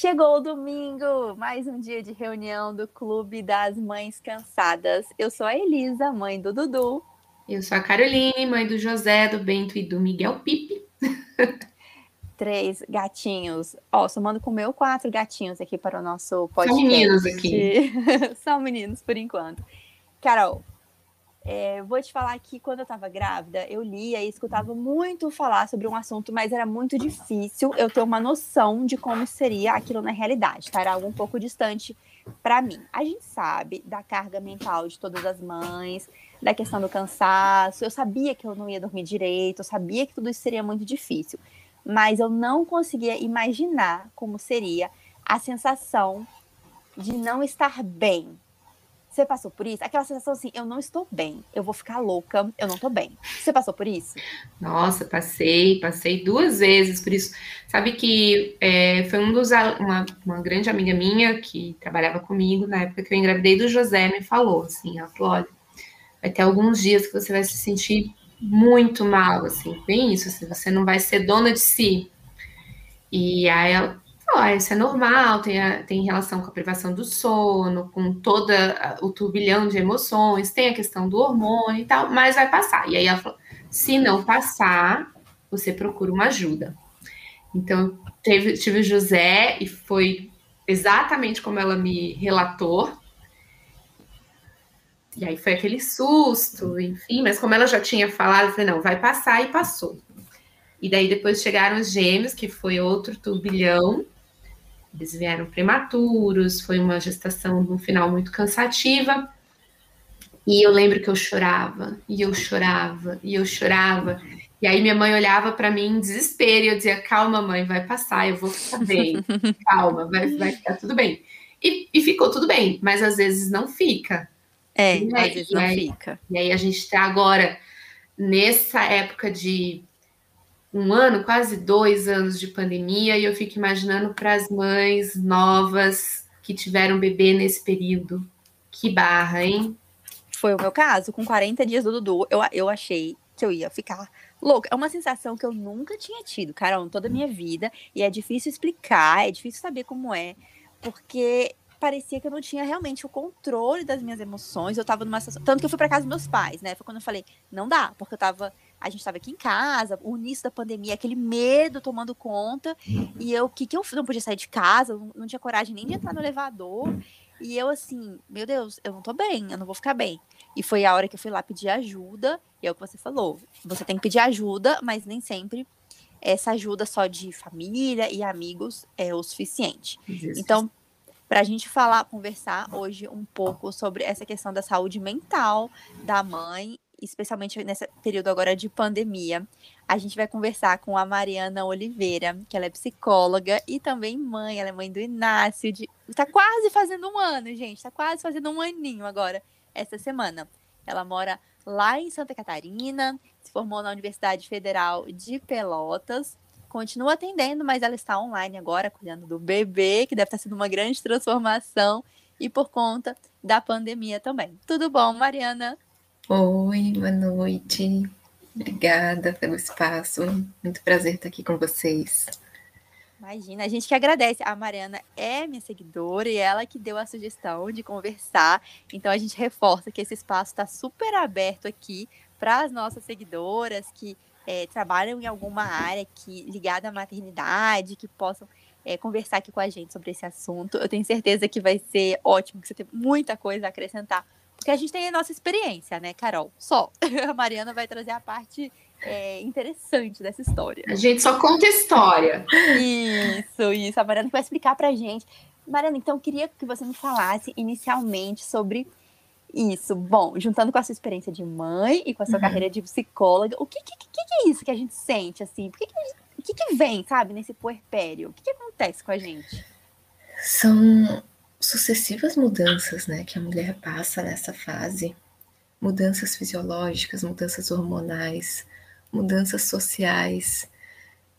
Chegou o domingo, mais um dia de reunião do Clube das Mães Cansadas. Eu sou a Elisa, mãe do Dudu. Eu sou a Caroline, mãe do José, do Bento e do Miguel Pipe. Três gatinhos. Ó, somando com o meu, quatro gatinhos aqui para o nosso podcast. São meninos aqui. São meninos, por enquanto. Carol, é, vou te falar que quando eu estava grávida, eu lia e escutava muito falar sobre um assunto, mas era muito difícil eu ter uma noção de como seria aquilo na realidade, tá? Era algo um pouco distante para mim. A gente sabe da carga mental de todas as mães, da questão do cansaço. Eu sabia que eu não ia dormir direito, eu sabia que tudo isso seria muito difícil, mas eu não conseguia imaginar como seria a sensação de não estar bem, você passou por isso? Aquela sensação assim, eu não estou bem, eu vou ficar louca, eu não estou bem. Você passou por isso? Nossa, passei, passei duas vezes por isso. Sabe que é, foi um dos uma, uma grande amiga minha que trabalhava comigo na época que eu engravidei do José me falou assim, ela falou, olha, vai ter alguns dias que você vai se sentir muito mal, assim, bem isso, assim, você não vai ser dona de si. E aí ela Oh, isso é normal, tem, a, tem relação com a privação do sono, com todo o turbilhão de emoções, tem a questão do hormônio e tal, mas vai passar. E aí ela falou: se não passar, você procura uma ajuda. Então, teve, tive o José e foi exatamente como ela me relatou. E aí foi aquele susto, enfim, mas como ela já tinha falado, eu falei: não, vai passar e passou. E daí depois chegaram os gêmeos, que foi outro turbilhão. Eles vieram prematuros, foi uma gestação no final muito cansativa. E eu lembro que eu chorava, e eu chorava, e eu chorava. E aí minha mãe olhava para mim em desespero e eu dizia: "Calma, mãe, vai passar, eu vou ficar bem. Calma, vai, vai ficar tudo bem". E, e ficou tudo bem, mas às vezes não fica. É, aí, às vezes não aí, fica. E aí a gente está agora nessa época de um ano, quase dois anos de pandemia, e eu fico imaginando para as mães novas que tiveram bebê nesse período. Que barra, hein? Foi o meu caso, com 40 dias do Dudu, eu, eu achei que eu ia ficar louca. É uma sensação que eu nunca tinha tido, Carol, toda a minha vida, e é difícil explicar, é difícil saber como é, porque parecia que eu não tinha realmente o controle das minhas emoções. Eu tava numa situação. Tanto que eu fui para casa dos meus pais, né? Foi quando eu falei, não dá, porque eu tava a gente estava aqui em casa, o início da pandemia, aquele medo tomando conta, e eu, o que que eu não podia sair de casa, não, não tinha coragem nem de entrar no elevador, e eu assim, meu Deus, eu não tô bem, eu não vou ficar bem. E foi a hora que eu fui lá pedir ajuda, e é o que você falou, você tem que pedir ajuda, mas nem sempre essa ajuda só de família e amigos é o suficiente. Isso. Então, para a gente falar, conversar hoje um pouco sobre essa questão da saúde mental da mãe especialmente nesse período agora de pandemia, a gente vai conversar com a Mariana Oliveira, que ela é psicóloga e também mãe, ela é mãe do Inácio, de... tá quase fazendo um ano, gente, tá quase fazendo um aninho agora, essa semana. Ela mora lá em Santa Catarina, se formou na Universidade Federal de Pelotas, continua atendendo, mas ela está online agora, cuidando do bebê, que deve estar sendo uma grande transformação, e por conta da pandemia também. Tudo bom, Mariana? Oi, boa noite. Obrigada pelo espaço. Muito prazer estar aqui com vocês. Imagina, a gente que agradece. A Mariana é minha seguidora e ela que deu a sugestão de conversar. Então a gente reforça que esse espaço está super aberto aqui para as nossas seguidoras que é, trabalham em alguma área que ligada à maternidade, que possam é, conversar aqui com a gente sobre esse assunto. Eu tenho certeza que vai ser ótimo, que você tem muita coisa a acrescentar porque a gente tem a nossa experiência, né, Carol? Só. A Mariana vai trazer a parte é, interessante dessa história. A gente só conta história. Isso, isso. A Mariana vai explicar pra gente. Mariana, então eu queria que você me falasse inicialmente sobre isso. Bom, juntando com a sua experiência de mãe e com a sua uhum. carreira de psicóloga, o que, que, que, é isso que a gente sente, assim? O que, que, que, que vem, sabe, nesse puerpério? O que, que acontece com a gente? São sucessivas mudanças né, que a mulher passa nessa fase mudanças fisiológicas, mudanças hormonais, mudanças sociais.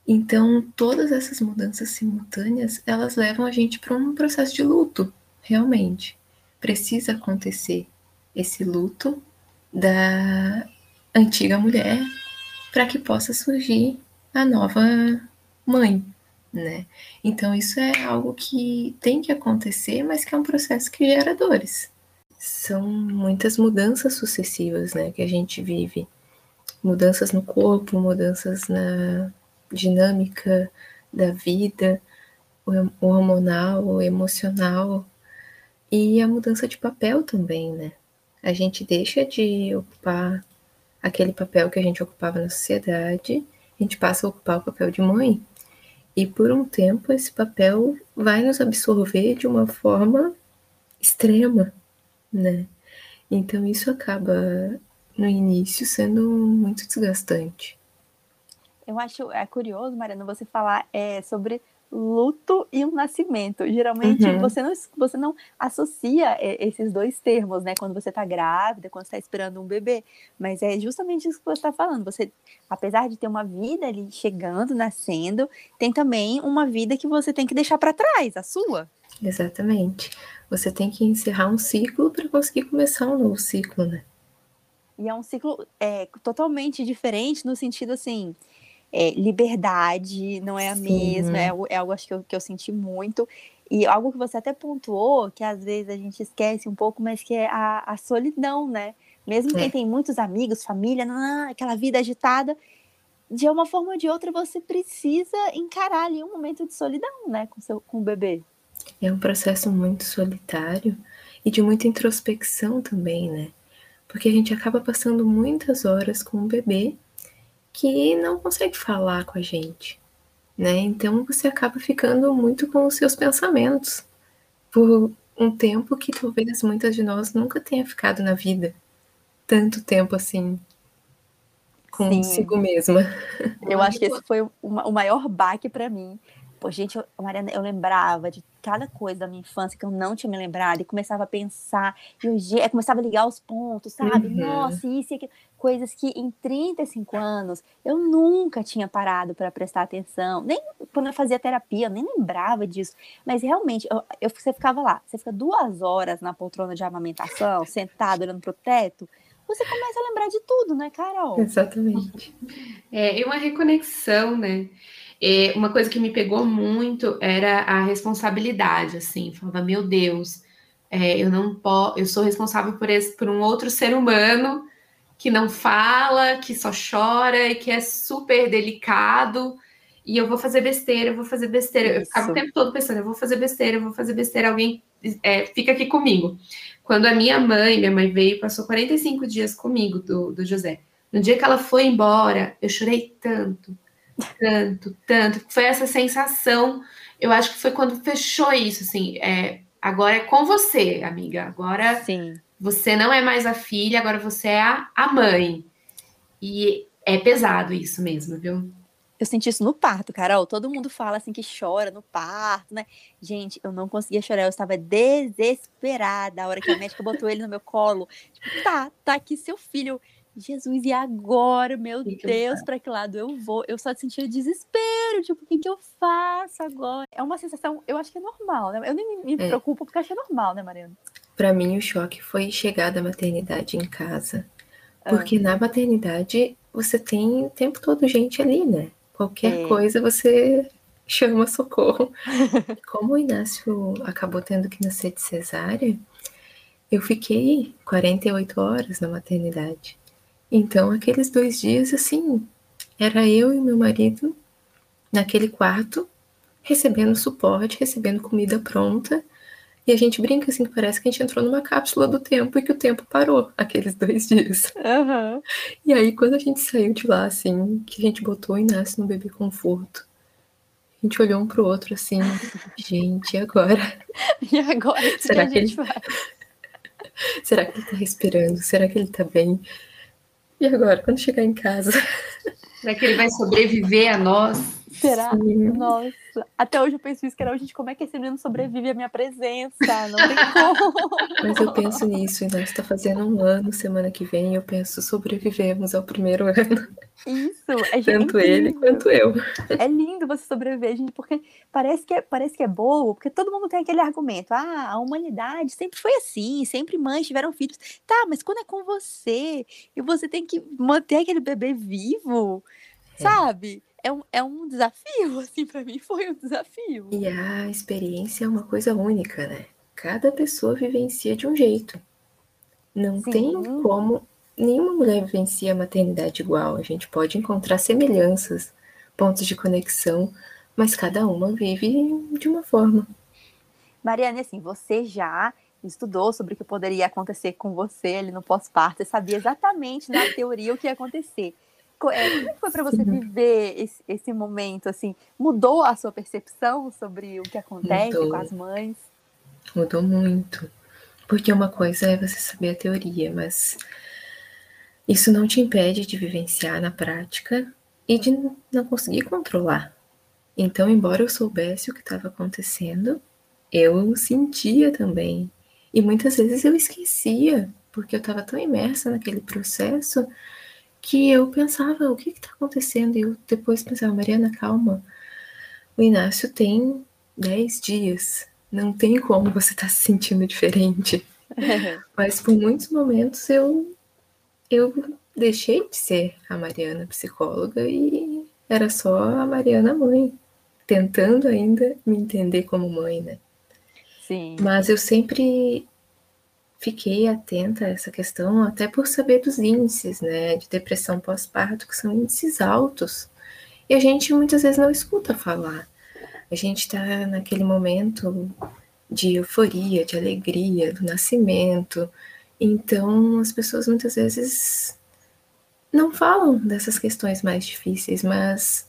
Então, todas essas mudanças simultâneas, elas levam a gente para um processo de luto, realmente. Precisa acontecer esse luto da antiga mulher para que possa surgir a nova mãe, né? Então isso é algo que tem que acontecer, mas que é um processo que gera dores. São muitas mudanças sucessivas, né, que a gente vive. Mudanças no corpo, mudanças na dinâmica da vida, o hormonal, o emocional e a mudança de papel também, né? A gente deixa de ocupar aquele papel que a gente ocupava na sociedade, a gente passa a ocupar o papel de mãe. E por um tempo esse papel vai nos absorver de uma forma extrema, né? Então isso acaba no início sendo muito desgastante. Eu acho é curioso, Mariana, você falar é, sobre luto e um nascimento. Geralmente uhum. você, não, você não associa é, esses dois termos, né? Quando você está grávida, quando você está esperando um bebê. Mas é justamente isso que você está falando. Você, apesar de ter uma vida ali chegando, nascendo, tem também uma vida que você tem que deixar para trás, a sua. Exatamente. Você tem que encerrar um ciclo para conseguir começar um novo ciclo, né? E é um ciclo é, totalmente diferente no sentido assim é, liberdade não é a Sim. mesma, é, é algo acho que eu, que eu senti muito. E algo que você até pontuou, que às vezes a gente esquece um pouco, mas que é a, a solidão, né? Mesmo é. quem tem muitos amigos, família, não, aquela vida agitada, de uma forma ou de outra você precisa encarar ali um momento de solidão, né, com, seu, com o bebê. É um processo muito solitário e de muita introspecção também, né? Porque a gente acaba passando muitas horas com o bebê que não consegue falar com a gente, né? Então você acaba ficando muito com os seus pensamentos por um tempo que talvez muitas de nós nunca tenha ficado na vida tanto tempo assim consigo Sim. mesma. Eu acho que esse foi o, o maior baque para mim, Pô, gente, eu, Mariana, eu lembrava de cada coisa da minha infância que eu não tinha me lembrado e começava a pensar, e eu, eu começava a ligar os pontos, sabe? Uhum. Nossa, isso e aquilo. Coisas que em 35 anos eu nunca tinha parado para prestar atenção, nem quando eu fazia terapia, eu nem lembrava disso. Mas realmente, eu, eu, você ficava lá, você fica duas horas na poltrona de amamentação, sentado olhando pro teto, você começa a lembrar de tudo, né, Carol? Exatamente. É, e uma reconexão, né? É, uma coisa que me pegou muito era a responsabilidade, assim, falava, meu Deus, é, eu não posso, eu sou responsável por, esse, por um outro ser humano que não fala, que só chora e que é super delicado, e eu vou fazer besteira, eu vou fazer besteira. Isso. Eu ficava o tempo todo pensando, eu vou fazer besteira, eu vou fazer besteira, alguém é, fica aqui comigo. Quando a minha mãe, minha mãe veio, passou 45 dias comigo, do, do José. No dia que ela foi embora, eu chorei tanto, tanto, tanto. Foi essa sensação. Eu acho que foi quando fechou isso, assim. É, agora é com você, amiga. Agora Sim. você não é mais a filha, agora você é a, a mãe. E é pesado isso mesmo, viu? Eu senti isso no parto, Carol. Todo mundo fala assim que chora no parto, né? Gente, eu não conseguia chorar, eu estava desesperada a hora que a médica botou ele no meu colo. Tipo, tá, tá aqui seu filho. Jesus, e agora, meu que Deus, para que lado eu vou? Eu só sentia desespero, tipo, o que, que eu faço agora? É uma sensação, eu acho que é normal, né? Eu nem me é. preocupo porque acho que é normal, né, Mariana? Para mim, o choque foi chegar da maternidade em casa. Porque ah. na maternidade você tem o tempo todo gente ali, né? Qualquer é. coisa você chama socorro. Como o Inácio acabou tendo que nascer de cesárea, eu fiquei 48 horas na maternidade. Então, aqueles dois dias, assim, era eu e meu marido naquele quarto, recebendo suporte, recebendo comida pronta. E a gente brinca assim que parece que a gente entrou numa cápsula do tempo e que o tempo parou aqueles dois dias. Uhum. E aí, quando a gente saiu de lá, assim, que a gente botou o Inácio no bebê conforto, a gente olhou um pro outro assim, gente, e agora? E agora? Será que, que ele... Será que ele tá respirando? Será que ele tá bem? E agora, quando chegar em casa? Será que ele vai sobreviver a nós? Será? Sim. Nossa. Até hoje eu penso isso, que era, gente, como é que esse menino sobrevive à minha presença? Não tem como. Mas eu penso nisso, ainda está fazendo um ano semana que vem, eu penso, sobrevivemos ao primeiro ano. Isso, é Tanto ele quanto eu. É lindo você sobreviver, gente, porque parece que, é, parece que é bobo, porque todo mundo tem aquele argumento, ah, a humanidade sempre foi assim, sempre mães tiveram filhos. Tá, mas quando é com você, e você tem que manter aquele bebê vivo, sabe? É um, é um desafio, assim, para mim foi um desafio. E a experiência é uma coisa única, né? Cada pessoa vivencia de um jeito. Não Sim. tem como. Nenhuma mulher vivencia a maternidade igual. A gente pode encontrar semelhanças, pontos de conexão, mas cada uma vive de uma forma. Mariana, assim, você já estudou sobre o que poderia acontecer com você ali no pós-parto, você sabia exatamente na teoria o que ia acontecer. É, como é foi para você viver esse, esse, momento, assim? Mudou a sua percepção sobre o que acontece Mudou. com as mães? Mudou muito. Porque uma coisa é você saber a teoria, mas isso não te impede de vivenciar na prática e de não conseguir controlar. Então, embora eu soubesse o que estava acontecendo, eu sentia também. E muitas vezes eu esquecia, porque eu estava tão imersa naquele processo que eu pensava, o que está acontecendo? E eu depois pensava, Mariana, calma. O Inácio tem 10 dias. Não tem como você estar tá se sentindo diferente. Mas por muitos momentos eu, eu deixei de ser a Mariana psicóloga e era só a Mariana mãe, tentando ainda me entender como mãe, né? Sim. Mas eu sempre fiquei atenta a essa questão, até por saber dos índices, né, de depressão pós-parto, que são índices altos. E a gente muitas vezes não escuta falar. A gente está naquele momento de euforia, de alegria, do nascimento. Então, as pessoas muitas vezes não falam dessas questões mais difíceis, mas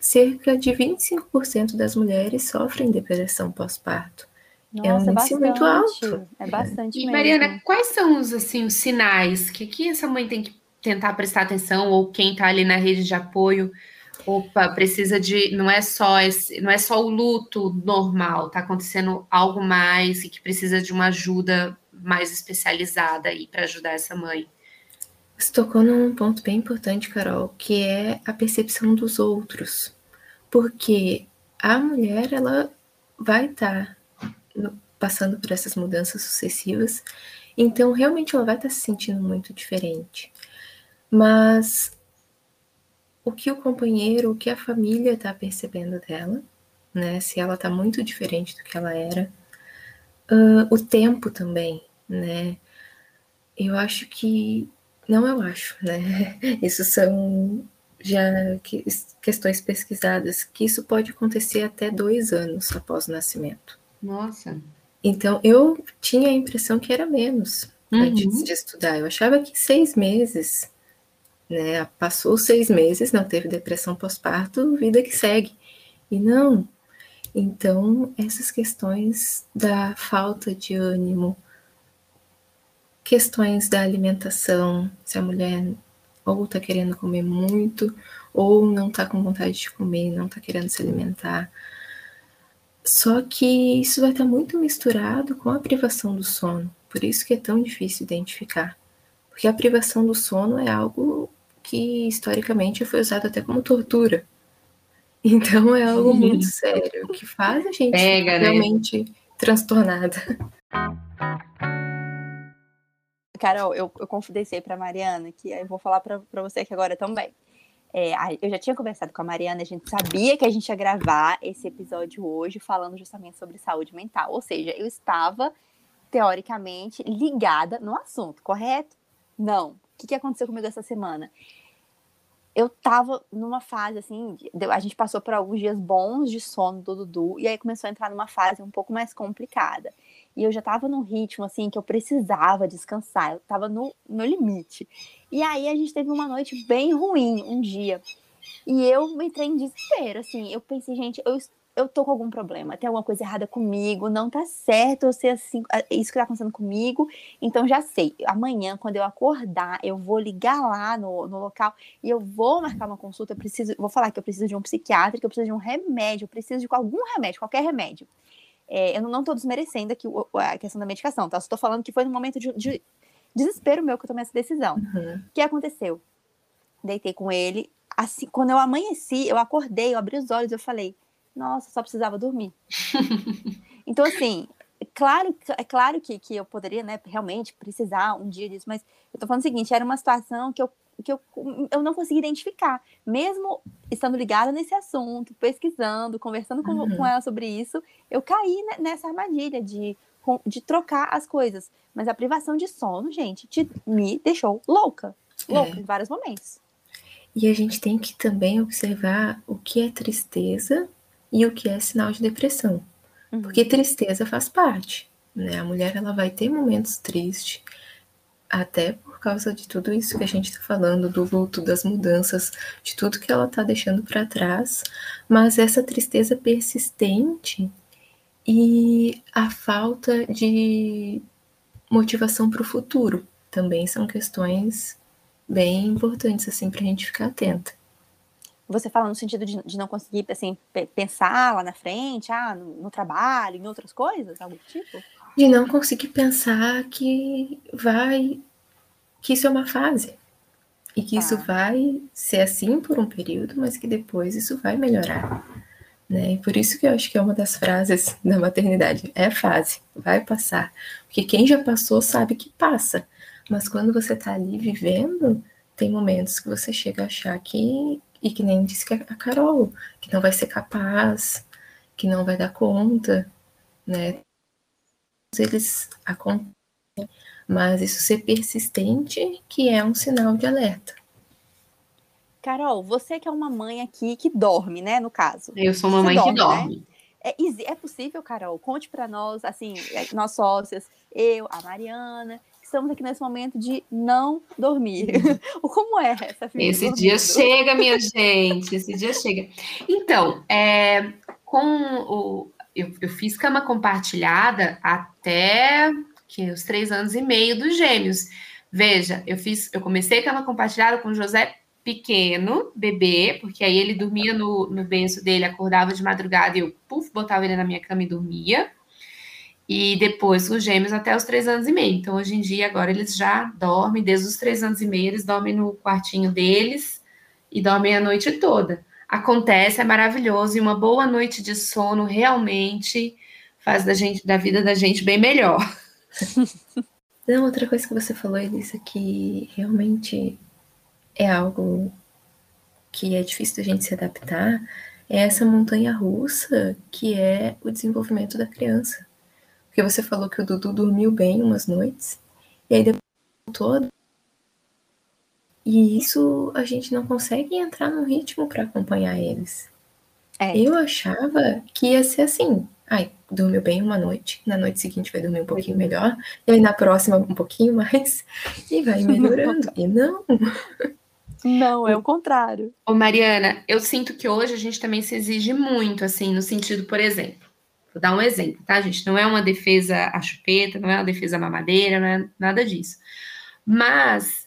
cerca de 25% das mulheres sofrem depressão pós-parto. Nossa, é um índice bastante, muito alto. É bastante e, mesmo. Mariana, quais são os, assim, os sinais que, que essa mãe tem que tentar prestar atenção, ou quem está ali na rede de apoio, opa, precisa de. Não é só esse, não é só o luto normal, está acontecendo algo mais e que precisa de uma ajuda mais especializada aí para ajudar essa mãe. Você tocou num ponto bem importante, Carol, que é a percepção dos outros. Porque a mulher, ela vai estar tá passando por essas mudanças sucessivas, então realmente ela vai estar se sentindo muito diferente. Mas o que o companheiro, o que a família está percebendo dela, né? Se ela está muito diferente do que ela era, uh, o tempo também, né? Eu acho que não, eu acho, né? Isso são já questões pesquisadas que isso pode acontecer até dois anos após o nascimento. Nossa. Então, eu tinha a impressão que era menos uhum. antes de estudar. Eu achava que seis meses, né? Passou seis meses, não teve depressão pós-parto, vida que segue. E não. Então, essas questões da falta de ânimo, questões da alimentação, se a mulher ou está querendo comer muito, ou não está com vontade de comer, não está querendo se alimentar, só que isso vai estar muito misturado com a privação do sono. Por isso que é tão difícil identificar. Porque a privação do sono é algo que historicamente foi usado até como tortura. Então é algo muito sério, que faz a gente Pega, né? realmente né? transtornada. Carol, eu, eu confidenciei para Mariana que eu vou falar para você aqui agora também. É, eu já tinha conversado com a Mariana, a gente sabia que a gente ia gravar esse episódio hoje falando justamente sobre saúde mental. Ou seja, eu estava, teoricamente, ligada no assunto, correto? Não. O que, que aconteceu comigo essa semana? Eu estava numa fase assim, a gente passou por alguns dias bons de sono do Dudu, e aí começou a entrar numa fase um pouco mais complicada. E eu já estava num ritmo assim que eu precisava descansar, eu estava no, no limite. E aí a gente teve uma noite bem ruim, um dia. E eu entrei em desespero, assim. Eu pensei, gente, eu, eu tô com algum problema, tem alguma coisa errada comigo, não tá certo eu ser assim, isso que tá acontecendo comigo. Então já sei, amanhã, quando eu acordar, eu vou ligar lá no, no local e eu vou marcar uma consulta. Eu preciso, vou falar que eu preciso de um psiquiatra, que eu preciso de um remédio, eu preciso de algum remédio, qualquer remédio. É, eu não estou desmerecendo aqui a questão da medicação, tá? Estou falando que foi no momento de, de, desespero meu que eu tomei essa decisão. Uhum. O que aconteceu? Deitei com ele. Assim, quando eu amanheci, eu acordei, eu abri os olhos, eu falei, nossa, só precisava dormir. então, assim, é claro, é claro que, que eu poderia, né, realmente precisar um dia disso, mas eu tô falando o seguinte, era uma situação que eu que eu, eu não consegui identificar. Mesmo estando ligada nesse assunto, pesquisando, conversando com, uhum. com ela sobre isso, eu caí nessa armadilha de, de trocar as coisas. Mas a privação de sono, gente, te, me deixou louca. Louca é. em vários momentos. E a gente tem que também observar o que é tristeza e o que é sinal de depressão. Uhum. Porque tristeza faz parte. Né? A mulher ela vai ter momentos tristes, até por causa de tudo isso que a gente está falando, do luto, das mudanças, de tudo que ela está deixando para trás, mas essa tristeza persistente e a falta de motivação para o futuro também são questões bem importantes assim para a gente ficar atenta. Você fala no sentido de, de não conseguir assim pensar lá na frente, ah, no, no trabalho, em outras coisas, algo do tipo? De não conseguir pensar que vai que isso é uma fase e que isso tá. vai ser assim por um período, mas que depois isso vai melhorar, né? E por isso que eu acho que é uma das frases da maternidade, é fase, vai passar, porque quem já passou sabe que passa, mas quando você tá ali vivendo, tem momentos que você chega a achar que e que nem disse que a Carol, que não vai ser capaz, que não vai dar conta, né? Eles acontecem, mas isso ser persistente que é um sinal de alerta. Carol, você que é uma mãe aqui que dorme, né, no caso. Eu sou uma mãe dorme, que dorme. Né? É, é, possível, Carol? Conte para nós, assim, é, nós sócias, eu, a Mariana, estamos aqui nesse momento de não dormir. Como é essa vida? Esse dormindo? dia chega, minha gente, esse dia chega. Então, é, com o, eu, eu fiz cama compartilhada até que os três anos e meio dos gêmeos. Veja, eu fiz, eu comecei cama compartilhada com o José pequeno, bebê, porque aí ele dormia no, no berço dele, acordava de madrugada e eu, puf, botava ele na minha cama e dormia. E depois os gêmeos até os três anos e meio. Então, hoje em dia, agora eles já dormem, desde os três anos e meio, eles dormem no quartinho deles e dormem a noite toda acontece, é maravilhoso, e uma boa noite de sono realmente faz da gente, da vida da gente bem melhor. Não, outra coisa que você falou, Elisa, que realmente é algo que é difícil da gente se adaptar, é essa montanha russa que é o desenvolvimento da criança. Porque você falou que o Dudu dormiu bem umas noites, e aí depois todo e isso a gente não consegue entrar no ritmo para acompanhar eles. É. Eu achava que ia ser assim. Ai, dormiu bem uma noite, na noite seguinte vai dormir um pouquinho melhor, e aí na próxima um pouquinho mais, e vai melhorando. e não. Não, é o contrário. Ô, Mariana, eu sinto que hoje a gente também se exige muito, assim, no sentido, por exemplo, vou dar um exemplo, tá, gente? Não é uma defesa a chupeta, não é uma defesa mamadeira, não é nada disso. Mas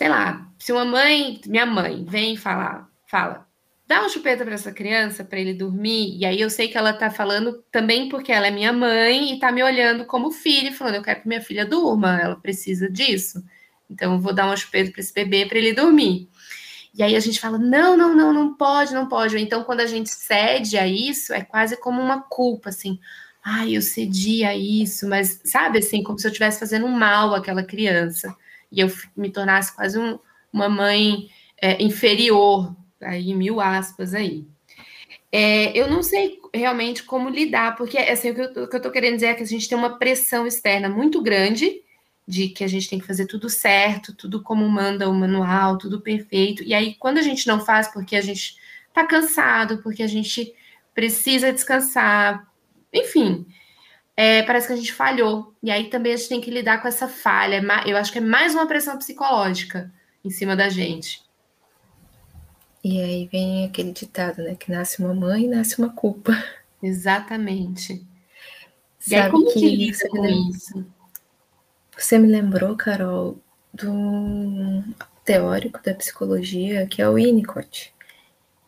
sei lá, se uma mãe, minha mãe, vem falar, fala, dá uma chupeta para essa criança para ele dormir, e aí eu sei que ela tá falando também porque ela é minha mãe e tá me olhando como filho, falando, eu quero que minha filha durma, ela precisa disso. Então eu vou dar uma chupeta para esse bebê para ele dormir. E aí a gente fala: "Não, não, não, não pode, não pode". Então quando a gente cede a isso, é quase como uma culpa assim. Ai, eu cedi a isso, mas sabe assim, como se eu estivesse fazendo mal àquela criança e eu me tornasse quase um, uma mãe é, inferior, aí mil aspas aí. É, eu não sei realmente como lidar, porque assim, o que eu estou querendo dizer é que a gente tem uma pressão externa muito grande de que a gente tem que fazer tudo certo, tudo como manda o manual, tudo perfeito. E aí, quando a gente não faz porque a gente está cansado, porque a gente precisa descansar, enfim, é, parece que a gente falhou. E aí também a gente tem que lidar com essa falha. É eu acho que é mais uma pressão psicológica em cima da gente. E aí vem aquele ditado, né? Que nasce uma mãe, nasce uma culpa. Exatamente. E aí, como que, que lida com isso? Você me lembrou, Carol, do teórico da psicologia que é o Winnicott,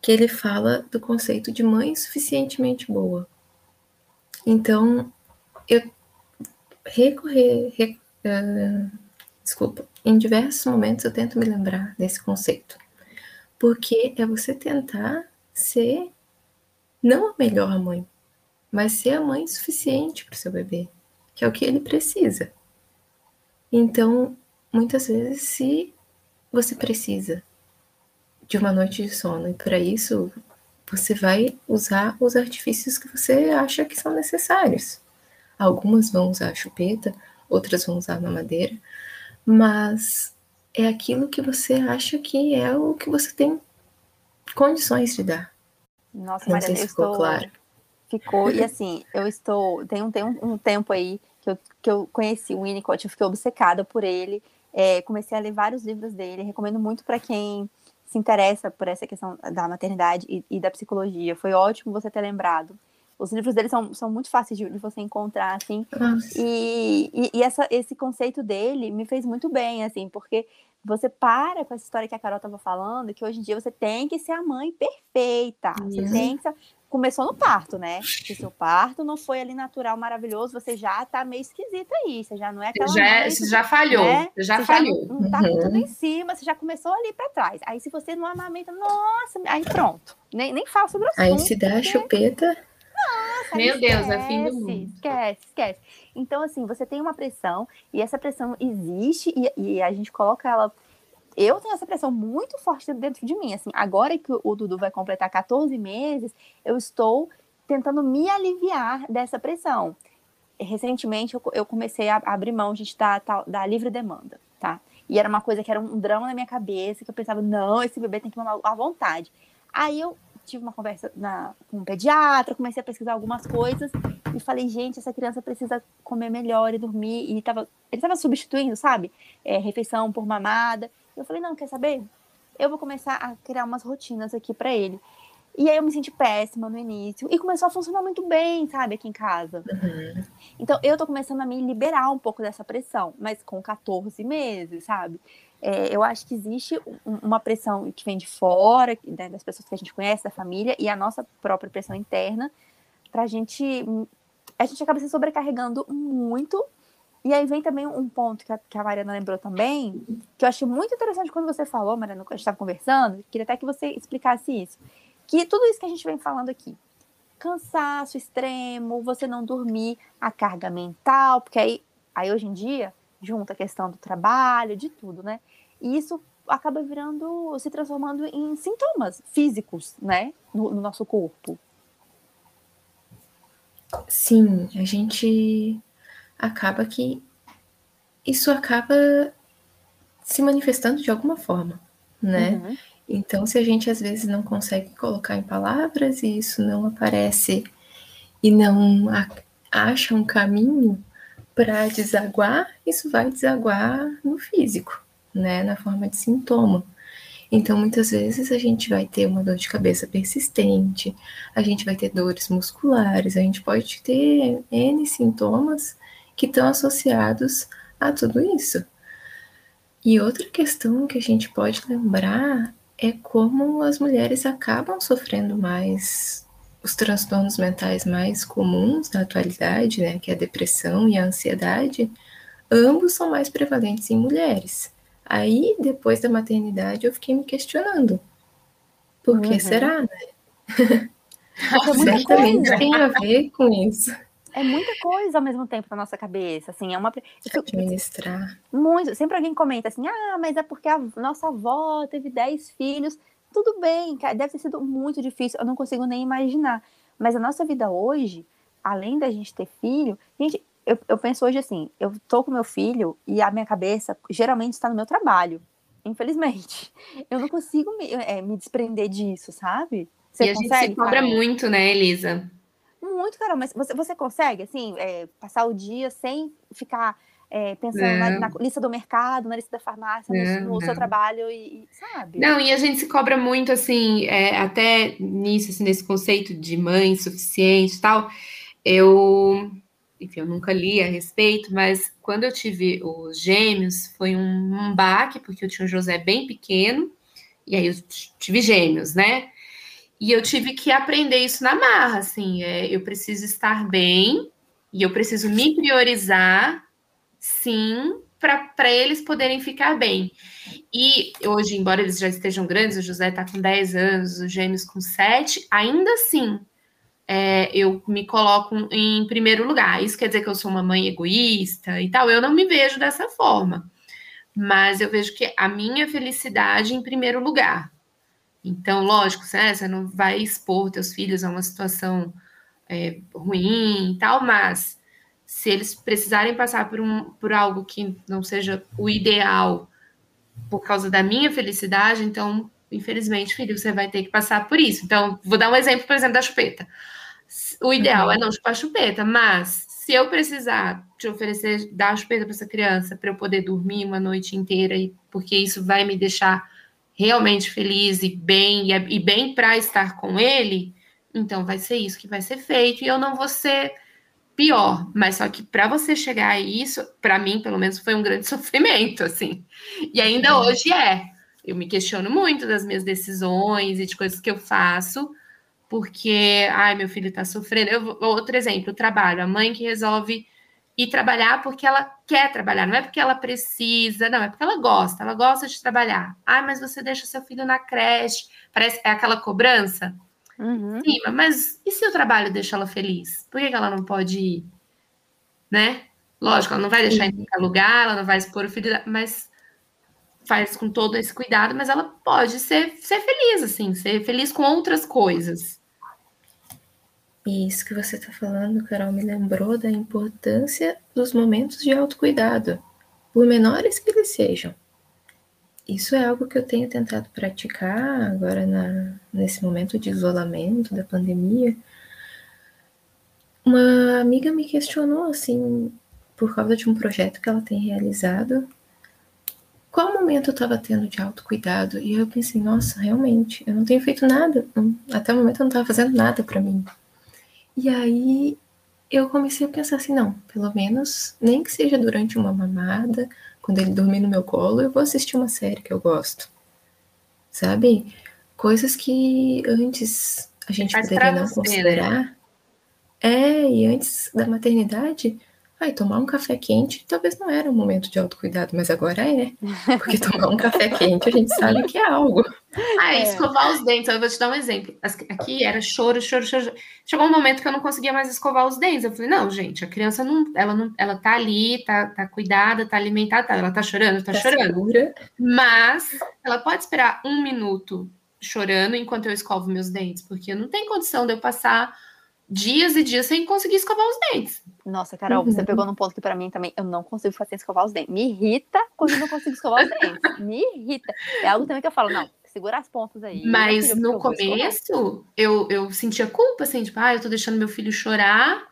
que ele fala do conceito de mãe suficientemente boa. Então, eu recorrer, re, uh, desculpa, em diversos momentos eu tento me lembrar desse conceito, porque é você tentar ser não a melhor mãe, mas ser a mãe suficiente para o seu bebê, que é o que ele precisa. Então, muitas vezes se você precisa de uma noite de sono. E para isso, você vai usar os artifícios que você acha que são necessários. Algumas vão usar a chupeta, outras vão usar a mamadeira, mas é aquilo que você acha que é o que você tem condições de dar. Nossa, Não Maria, sei se ficou estou... claro. Ficou, e assim, eu estou. Tem um, tem um, um tempo aí que eu, que eu conheci o Winnicott, eu fiquei obcecada por ele. É, comecei a ler vários livros dele, recomendo muito para quem se interessa por essa questão da maternidade e, e, da psicologia. Foi ótimo você ter lembrado. Os livros dele são, são muito fáceis de, de você encontrar, assim. E, e, e, essa, esse conceito dele me fez muito bem, assim, porque você para com essa história que a Carol estava falando, que hoje em dia você tem que ser a mãe perfeita. Você tem que ser começou no parto, né? Se seu parto não foi ali natural, maravilhoso, você já tá meio esquisita aí. Você já não é aquela. Já, mãe, você já falhou. Né? Já você falhou. Já não, tá uhum. tudo em cima, você já começou ali para trás. Aí, se você não amamenta, nossa, aí pronto. Nem, nem fala sobre o assunto. Aí se dá a chupeta. Nossa, Meu Deus, esquece, é fim do mundo. Esquece, esquece. Então, assim, você tem uma pressão, e essa pressão existe, e, e a gente coloca ela eu tenho essa pressão muito forte dentro de mim. Assim, agora que o Dudu vai completar 14 meses, eu estou tentando me aliviar dessa pressão. Recentemente, eu, comecei a abrir mão, gente, da, da livre demanda, tá? E era uma coisa que era um drama na minha cabeça, que eu pensava, não, esse bebê tem que mamar à vontade. Aí eu tive uma conversa na, com um pediatra, comecei a pesquisar algumas coisas e falei, gente, essa criança precisa comer melhor e dormir. E tava, ele estava substituindo, sabe? É, refeição por mamada. Eu falei, não, quer saber? Eu vou começar a criar umas rotinas aqui para ele. E aí eu me senti péssima no início. E começou a funcionar muito bem, sabe, aqui em casa. Uhum. Então eu tô começando a me liberar um pouco dessa pressão, mas com 14 meses, sabe? É, eu acho que existe uma pressão que vem de fora, né, das pessoas que a gente conhece, da família, e a nossa própria pressão interna, pra gente. A gente acaba se sobrecarregando muito e aí vem também um ponto que a, que a Mariana lembrou também, que eu achei muito interessante quando você falou, Mariana, quando a gente estava conversando, queria até que você explicasse isso. Que tudo isso que a gente vem falando aqui, cansaço extremo, você não dormir, a carga mental, porque aí, aí hoje em dia, junta a questão do trabalho, de tudo, né? E isso acaba virando, se transformando em sintomas físicos, né, no, no nosso corpo. Sim, a gente acaba que isso acaba se manifestando de alguma forma, né? Uhum. Então, se a gente às vezes não consegue colocar em palavras e isso não aparece e não acha um caminho para desaguar, isso vai desaguar no físico, né? Na forma de sintoma. Então, muitas vezes a gente vai ter uma dor de cabeça persistente, a gente vai ter dores musculares, a gente pode ter N sintomas que estão associados a tudo isso. E outra questão que a gente pode lembrar é como as mulheres acabam sofrendo mais os transtornos mentais mais comuns da atualidade, né, que é a depressão e a ansiedade, ambos são mais prevalentes em mulheres. Aí, depois da maternidade, eu fiquei me questionando. Por que uhum. será, né? Certamente tem a ver com isso é muita coisa ao mesmo tempo na nossa cabeça, assim, é uma administrar. Muito, sempre alguém comenta assim: "Ah, mas é porque a nossa avó teve 10 filhos". Tudo bem, deve ter sido muito difícil, eu não consigo nem imaginar. Mas a nossa vida hoje, além da gente ter filho, gente, eu, eu penso hoje assim, eu tô com meu filho e a minha cabeça geralmente está no meu trabalho. Infelizmente, eu não consigo me, é, me desprender disso, sabe? Você e consegue, a gente se cobra muito, né, Elisa? muito, Carol, mas você, você consegue, assim, é, passar o dia sem ficar é, pensando na, na, lista do mercado, na lista da farmácia, no, no seu trabalho e, sabe? Não, e a gente se cobra muito, assim, é, até nisso, assim, nesse conceito de mãe suficiente e tal. Eu, enfim, eu nunca li a respeito, mas quando eu tive os gêmeos, foi um, um baque, porque eu tinha o José bem pequeno, e aí eu tive gêmeos, né? E eu tive que aprender isso na marra, assim, é, eu preciso estar bem e eu preciso me priorizar, sim, para eles poderem ficar bem. E hoje, embora eles já estejam grandes, o José está com 10 anos, os gêmeos com 7, ainda assim é, eu me coloco em primeiro lugar. Isso quer dizer que eu sou uma mãe egoísta e tal? Eu não me vejo dessa forma. mas eu vejo que a minha felicidade em primeiro lugar. Então, lógico, né, você não vai expor teus filhos a uma situação é, ruim e tal, mas se eles precisarem passar por, um, por algo que não seja o ideal por causa da minha felicidade, então, infelizmente, filho, você vai ter que passar por isso. Então, vou dar um exemplo, por exemplo, da chupeta. O ideal uhum. é não chupar chupeta, mas se eu precisar te oferecer, dar a chupeta para essa criança, para eu poder dormir uma noite inteira, porque isso vai me deixar realmente feliz e bem, e, e bem para estar com ele, então vai ser isso que vai ser feito, e eu não vou ser pior, mas só que para você chegar a isso, para mim, pelo menos, foi um grande sofrimento, assim. E ainda hoje é. Eu me questiono muito das minhas decisões e de coisas que eu faço, porque, ai, meu filho está sofrendo. Eu, outro exemplo, o trabalho. A mãe que resolve ir trabalhar porque ela quer trabalhar, não é porque ela precisa, não, é porque ela gosta, ela gosta de trabalhar. Ai, mas você deixa seu filho na creche, parece é aquela cobrança. Uhum. Sim, mas e se o trabalho deixa ela feliz? Por que, ela não pode ir? Né? Lógico, ela não vai deixar em qualquer lugar, ela não vai expor o filho, mas faz com todo esse cuidado, mas ela pode ser, ser feliz, assim, ser feliz com outras coisas. Isso que você está falando, Carol, me lembrou da importância dos momentos de autocuidado, por menores que eles sejam. Isso é algo que eu tenho tentado praticar agora na, nesse momento de isolamento da pandemia. Uma amiga me questionou assim, por causa de um projeto que ela tem realizado, qual momento eu estava tendo de autocuidado? E eu pensei, nossa, realmente, eu não tenho feito nada. Até o momento eu não estava fazendo nada para mim. E aí eu comecei a pensar assim, não, pelo menos, nem que seja durante uma mamada, quando ele dormir no meu colo, eu vou assistir uma série que eu gosto. Sabe? Coisas que antes a gente Mas poderia não você, né? considerar. Né? É, e antes da maternidade, Ai, tomar um café quente talvez não era um momento de autocuidado, mas agora é. Porque tomar um café quente a gente sabe que é algo. Ah, é. escovar os dentes. Eu vou te dar um exemplo. Aqui era choro, choro, choro. Chegou um momento que eu não conseguia mais escovar os dentes. Eu falei, não, gente, a criança não, ela não, ela tá ali, tá, tá cuidada, tá alimentada, tá, ela tá chorando, tá, tá chorando. Segura. Mas ela pode esperar um minuto chorando enquanto eu escovo meus dentes, porque não tem condição de eu passar dias e dias sem conseguir escovar os dentes. Nossa, Carol, você uhum. pegou num ponto que para mim também eu não consigo fazer escovar os dentes. Me irrita quando eu não consigo escovar os dentes. Me irrita. É algo também que eu falo, não, segura as pontas aí. Mas no começo eu, eu sentia culpa, assim, tipo, ah, eu tô deixando meu filho chorar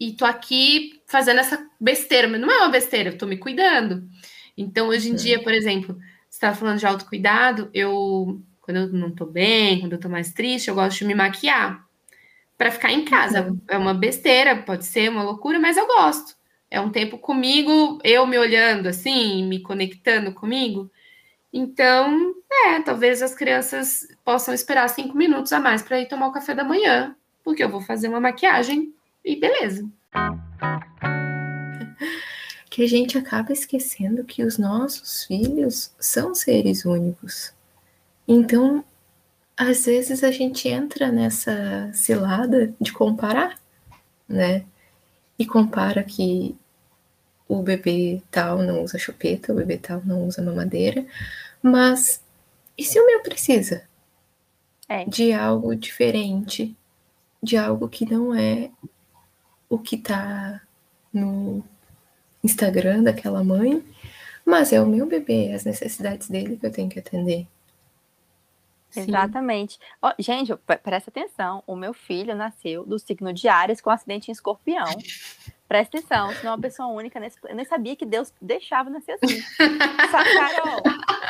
e tô aqui fazendo essa besteira, mas não é uma besteira, eu tô me cuidando. Então, hoje em uhum. dia, por exemplo, você tá falando de autocuidado, eu, quando eu não tô bem, quando eu tô mais triste, eu gosto de me maquiar para ficar em casa. Uhum. É uma besteira, pode ser uma loucura, mas eu gosto. É um tempo comigo, eu me olhando assim, me conectando comigo. Então, é, talvez as crianças possam esperar cinco minutos a mais para ir tomar o café da manhã, porque eu vou fazer uma maquiagem e beleza. Que a gente acaba esquecendo que os nossos filhos são seres únicos. Então, às vezes a gente entra nessa cilada de comparar, né? E compara que o bebê tal não usa chupeta, o bebê tal não usa mamadeira, mas e se o meu precisa? É. De algo diferente, de algo que não é o que tá no Instagram daquela mãe, mas é o meu bebê, as necessidades dele que eu tenho que atender. Exatamente. Ó, gente, presta atenção. O meu filho nasceu do signo de Ares com acidente em escorpião. Presta atenção, senão é uma pessoa única nesse. Eu nem sabia que Deus deixava nascer assim. Carol,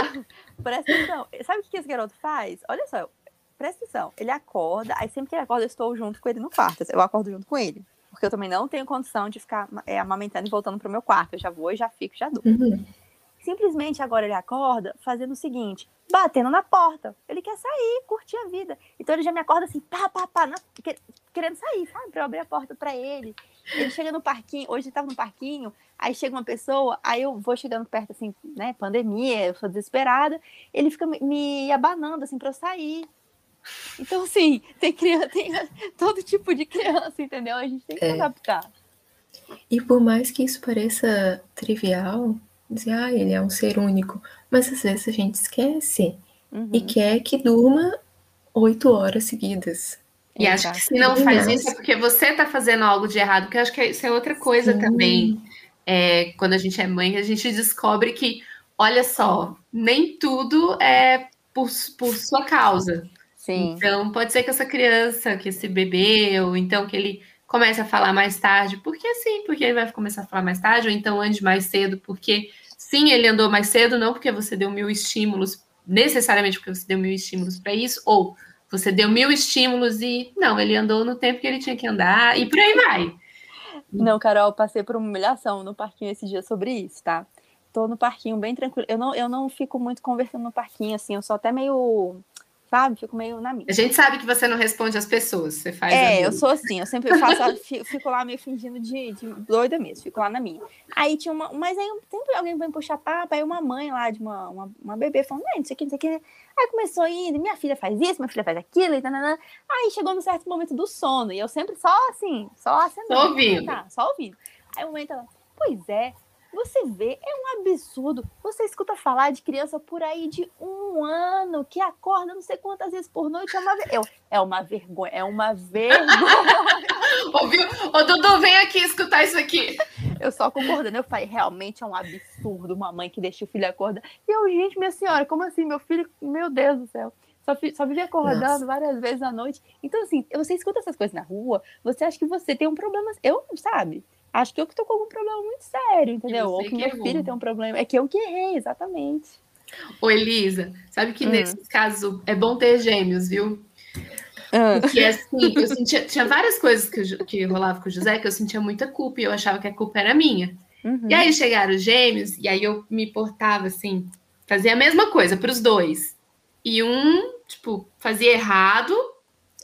presta atenção. Sabe o que esse garoto faz? Olha só, presta atenção. Ele acorda, aí sempre que ele acorda, eu estou junto com ele no quarto. Eu acordo junto com ele. Porque eu também não tenho condição de ficar é, amamentando e voltando pro meu quarto. Eu já vou e já fico, já durmo. Uhum. Simplesmente agora ele acorda fazendo o seguinte: batendo na porta. Ele quer sair, curtir a vida. Então ele já me acorda assim, pá, pá, pá, na, querendo sair, sabe? Pra eu abrir a porta para ele. Ele chega no parquinho, hoje ele tava no parquinho, aí chega uma pessoa, aí eu vou chegando perto, assim, né? Pandemia, eu sou desesperada. Ele fica me, abanando, assim, pra eu sair. Então, assim, tem criança, tem todo tipo de criança, entendeu? A gente tem que é. adaptar. E por mais que isso pareça trivial, dizer, ah, ele é um ser único. Mas às vezes a gente esquece uhum. e quer que durma oito horas seguidas. E acho que se não faz isso é porque você está fazendo algo de errado, que eu acho que isso é outra coisa Sim. também. É, quando a gente é mãe, a gente descobre que, olha só, nem tudo é por, por sua causa. Sim. Então, pode ser que essa criança, que esse bebê, ou então que ele comece a falar mais tarde, porque sim, porque ele vai começar a falar mais tarde, ou então ande mais cedo, porque sim, ele andou mais cedo, não porque você deu mil estímulos, necessariamente porque você deu mil estímulos para isso, ou você deu mil estímulos e não, ele andou no tempo que ele tinha que andar, e por aí vai. Não, Carol, passei por uma humilhação no parquinho esse dia sobre isso, tá? Tô no parquinho bem tranquilo. Eu não, eu não fico muito conversando no parquinho, assim, eu sou até meio sabe? Fico meio na minha. A gente sabe que você não responde às pessoas, você faz. É, eu sou assim, eu sempre faço, fico lá meio fingindo de, de, doida mesmo, fico lá na minha. Aí tinha uma. Mas aí sempre alguém vem puxar papo, aí uma mãe lá de uma, uma, uma bebê falando, não sei o que, não sei o que. Aí começou ir, minha filha faz isso, minha filha faz aquilo, e tanana. Aí chegou no certo momento do sono, e eu sempre só assim, só acendendo. Só ouvindo. Tá, só ouvindo. Aí o momento ela, pois é, você vê, é um absurdo. Você escuta falar de criança por aí de um ano que acorda não sei quantas vezes por noite. É uma, eu, é uma vergonha, é uma vergonha. Ouviu? Ô, Dudu, vem aqui escutar isso aqui. Eu só concordando, eu falei, realmente é um absurdo uma mãe que deixa o filho acordar. E eu, gente, minha senhora, como assim? Meu filho, meu Deus do céu. Só, só vive acordando Nossa. várias vezes à noite. Então, assim, você escuta essas coisas na rua, você acha que você tem um problema. Eu, sabe? Acho que eu que tô com algum problema muito sério, entendeu? Ou que, meu errou. filho tem um problema. É que eu que errei, exatamente. Ô, Elisa, sabe que hum. nesse caso é bom ter gêmeos, viu? Ah. Porque assim, eu sentia, tinha várias coisas que, que rolava com o José que eu sentia muita culpa e eu achava que a culpa era minha. Uhum. E aí chegaram os gêmeos, e aí eu me portava assim, fazia a mesma coisa para os dois. E um, tipo, fazia errado,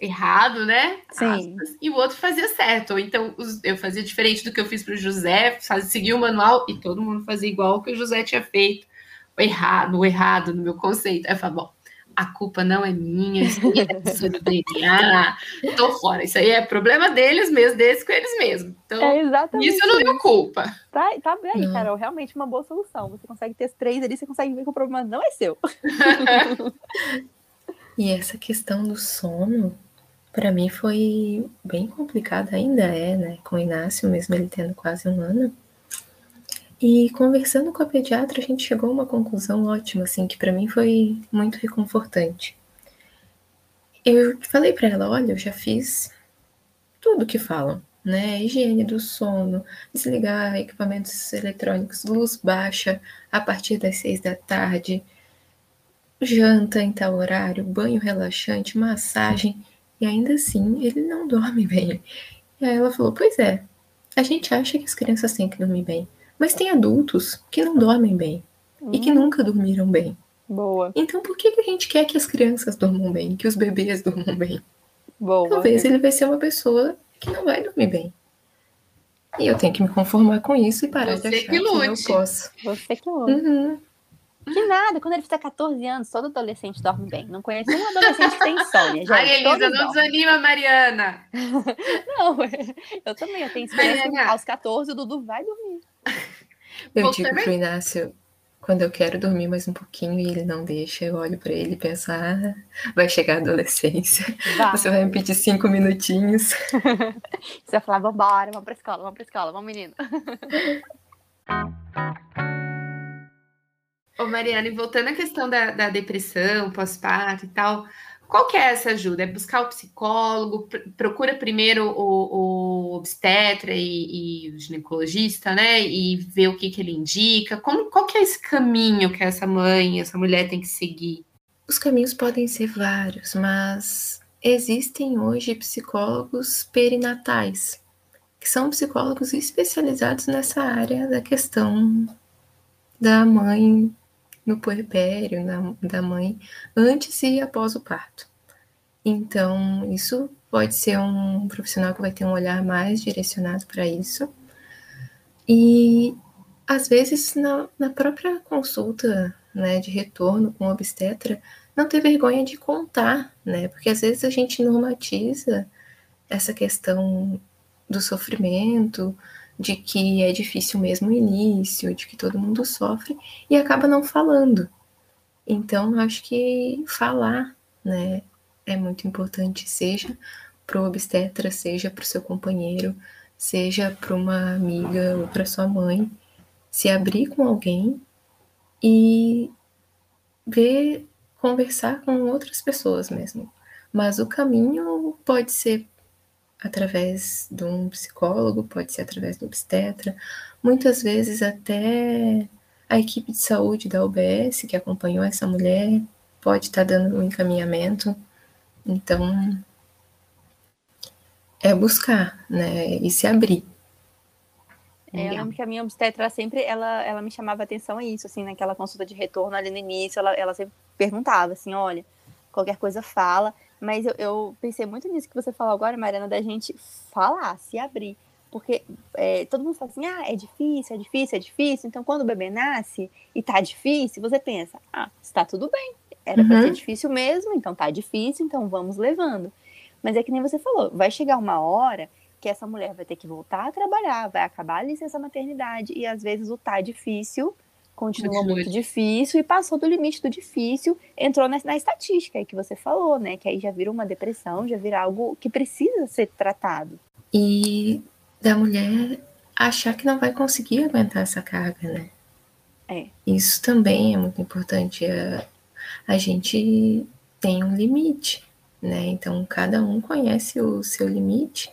errado, né? Sim. Aspas, e o outro fazia certo. Ou então eu fazia diferente do que eu fiz para o José, seguia o manual e todo mundo fazia igual o que o José tinha feito. O errado, o errado no meu conceito. Aí eu falava, bom, a culpa não é minha, isso aí é do DNA, tô fora. Isso aí é problema deles mesmo, deles com eles mesmos. Então, é exatamente isso não é culpa. Tá, tá bem aí, Carol. Realmente uma boa solução. Você consegue ter três ali, você consegue ver que o problema não é seu. e essa questão do sono para mim foi bem complicado, ainda é, né? Com o Inácio, mesmo ele tendo quase um ano. E conversando com a pediatra, a gente chegou a uma conclusão ótima, assim, que para mim foi muito reconfortante. Eu falei para ela: olha, eu já fiz tudo que falam, né? Higiene do sono, desligar equipamentos eletrônicos, luz baixa a partir das seis da tarde, janta em tal horário, banho relaxante, massagem. E ainda assim, ele não dorme bem. E aí ela falou: Pois é, a gente acha que as crianças têm que dormir bem, mas tem adultos que não dormem bem hum. e que hum. nunca dormiram bem. Boa. Então por que, que a gente quer que as crianças dormam bem, que os bebês durmam bem? Boa. Talvez ele vai ser uma pessoa que não vai dormir bem. E eu tenho que me conformar com isso e parar Você de achar que, que eu posso. Você que lute. Uhum. Que nada, quando ele fizer 14 anos, todo adolescente dorme bem. Não conheço nenhum adolescente que tem insônia, gente. Ai, Elisa, não desanima, Mariana. não, eu também, eu tenho experiência Mariana. aos 14, o Dudu vai dormir. Eu Você digo também? pro Inácio, quando eu quero dormir mais um pouquinho e ele não deixa, eu olho para ele e penso, ah, vai chegar a adolescência. Vai. Você vai me pedir cinco minutinhos. Você vai falar, vambora, vamos pra escola, vamos pra escola, vamos menino. Ô, Mariana, e voltando à questão da, da depressão, pós-parto e tal, qual que é essa ajuda? É buscar o psicólogo, procura primeiro o, o obstetra e, e, o ginecologista, né? E ver o que, que ele indica. Como, qual que é esse caminho que essa mãe, essa mulher tem que seguir? Os caminhos podem ser vários, mas existem hoje psicólogos perinatais, que são psicólogos especializados nessa área da questão da mãe no puerpério na, da mãe antes e após o parto. Então, isso pode ser um profissional que vai ter um olhar mais direcionado para isso. E, às vezes, na, na própria consulta né, de retorno com obstetra, não ter vergonha de contar, né? Porque às vezes a gente normatiza essa questão do sofrimento, de que é difícil mesmo o início, de que todo mundo sofre e acaba não falando. Então, acho que falar, né, é muito importante, seja para o obstetra, seja para o seu companheiro, seja para uma amiga ou para sua mãe, se abrir com alguém e ver, conversar com outras pessoas mesmo. Mas o caminho pode ser através de um psicólogo, pode ser através do obstetra, muitas vezes até a equipe de saúde da UBS que acompanhou essa mulher pode estar dando um encaminhamento. Então, é buscar, né, e se abrir. É, eu lembro que a minha obstetra sempre, ela, ela me chamava atenção a isso, assim, naquela consulta de retorno ali no início, ela, ela sempre perguntava, assim, olha, qualquer coisa fala, mas eu, eu pensei muito nisso que você falou agora, Mariana, da gente falar, se abrir, porque é, todo mundo fala assim, ah, é difícil, é difícil, é difícil, então quando o bebê nasce e tá difícil, você pensa, ah, está tudo bem, era uhum. pra ser difícil mesmo, então tá difícil, então vamos levando. Mas é que nem você falou, vai chegar uma hora que essa mulher vai ter que voltar a trabalhar, vai acabar a licença maternidade e às vezes o tá difícil continua muito difícil e passou do limite do difícil, entrou na, na, estatística aí que você falou, né? Que aí já vira uma depressão, já vira algo que precisa ser tratado. E da mulher achar que não vai conseguir aguentar essa carga, né? É. Isso também é muito importante. A, a gente tem um limite, né? Então cada um conhece o seu limite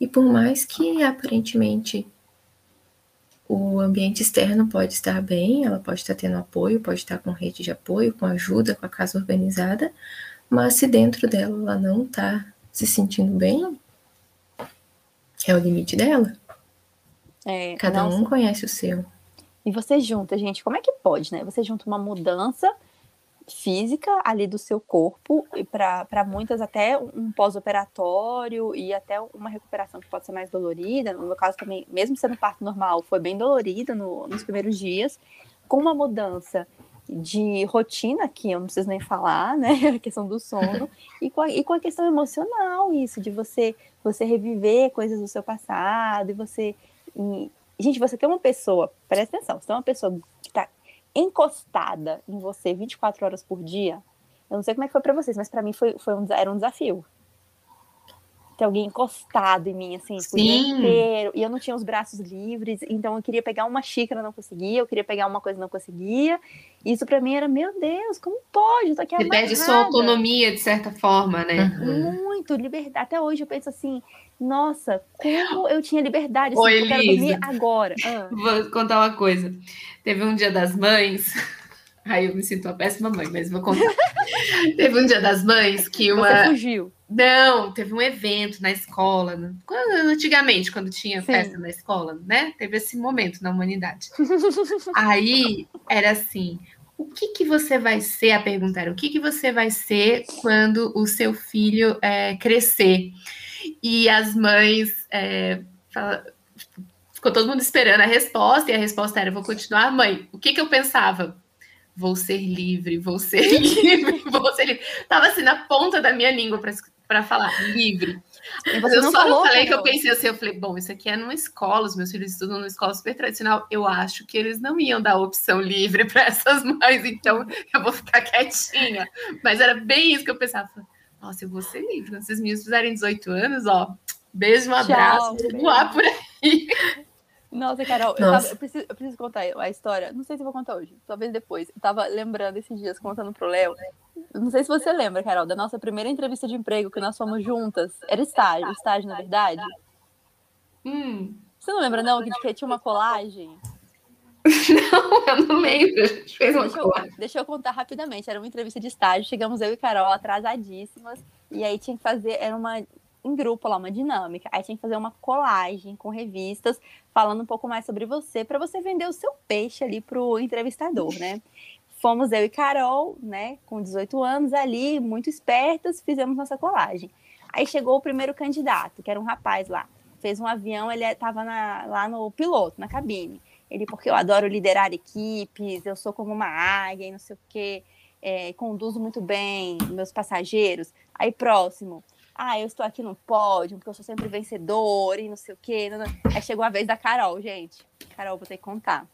e por mais que aparentemente o ambiente externo pode estar bem, ela pode estar tendo apoio, pode estar com rede de apoio, com ajuda, com a casa organizada, mas se dentro dela ela não está se sentindo bem, é o limite dela. É, Cada nossa. um conhece o seu. E você junta, gente, como é que pode, né? Você junta uma mudança física ali do seu corpo, e para muitas até um pós-operatório e até uma recuperação que pode ser mais dolorida. No meu caso também, mesmo sendo parto normal, foi bem dolorida no, nos primeiros dias, com uma mudança de rotina, que eu não preciso nem falar, né? A questão do sono, e com a, e com a questão emocional, isso, de você, você reviver coisas do seu passado, e você. E, gente, você tem uma pessoa, presta atenção, você tem uma pessoa encostada em você 24 horas por dia, eu não sei como é que foi para vocês, mas para mim foi, foi um, era um desafio. Ter alguém encostado em mim, assim, o dia inteiro. E eu não tinha os braços livres, então eu queria pegar uma xícara, não conseguia. Eu queria pegar uma coisa, não conseguia. Isso para mim era, meu Deus, como pode? Eu tô aqui Você perde sua autonomia, de certa forma, né? Muito, liberdade. Até hoje eu penso assim, nossa, como eu tinha liberdade, assim, Oi, eu quero dormir agora. Ah. Vou contar uma coisa. Teve um dia das mães, aí eu me sinto uma péssima mãe, mas vou contar. teve um dia das mães que uma. Você fugiu. Não, teve um evento na escola, né? quando, antigamente, quando tinha Sim. festa na escola, né? Teve esse momento na humanidade. aí era assim: o que, que você vai ser? A pergunta era: o que, que você vai ser quando o seu filho é, crescer? E as mães é, fala, tipo, ficou todo mundo esperando a resposta, e a resposta era: vou continuar, mãe. O que, que eu pensava? Vou ser livre, vou ser livre, vou ser livre. Tava assim na ponta da minha língua para falar livre. Você eu não só falou, falei que eu pensei assim, eu falei, bom, isso aqui é numa escola, os meus filhos estudam numa escola super tradicional, eu acho que eles não iam dar opção livre para essas mães, então eu vou ficar quietinha. Mas era bem isso que eu pensava. Nossa, eu vou ser livre. Quando esses meninos fizerem 18 anos, ó, beijo, um abraço, vou voar por aí. Nossa, Carol, Nossa. Eu, tava, eu, preciso, eu, preciso, contar a história. Não sei se vou contar hoje, talvez depois. Eu tava lembrando esses dias, contando pro Léo. Não sei se você lembra, Carol, da nossa primeira entrevista de emprego que nós fomos juntas. Era estágio, estágio, na verdade. Hum. Você não lembra, não, que tinha uma colagem? Não, eu não lembro. A gente fez uma deixa eu, deixa eu contar rapidamente. Era uma entrevista de estágio. Chegamos eu e Carol atrasadíssimas. E aí tinha que fazer. Era uma. Em grupo lá, uma dinâmica. Aí tinha que fazer uma colagem com revistas, falando um pouco mais sobre você, para você vender o seu peixe ali pro entrevistador, né? Fomos eu e Carol, né, com 18 anos ali, muito espertas, fizemos nossa colagem. Aí chegou o primeiro candidato, que era um rapaz lá. Fez um avião, ele estava lá no piloto, na cabine. Ele, porque eu adoro liderar equipes, eu sou como uma águia e não sei o quê, é, conduzo muito bem meus passageiros. Aí, próximo, ah, eu estou aqui no pódio, porque eu sou sempre vencedor e não sei o quê. Não, não. Aí chegou a vez da Carol, gente. Carol, vou ter que contar.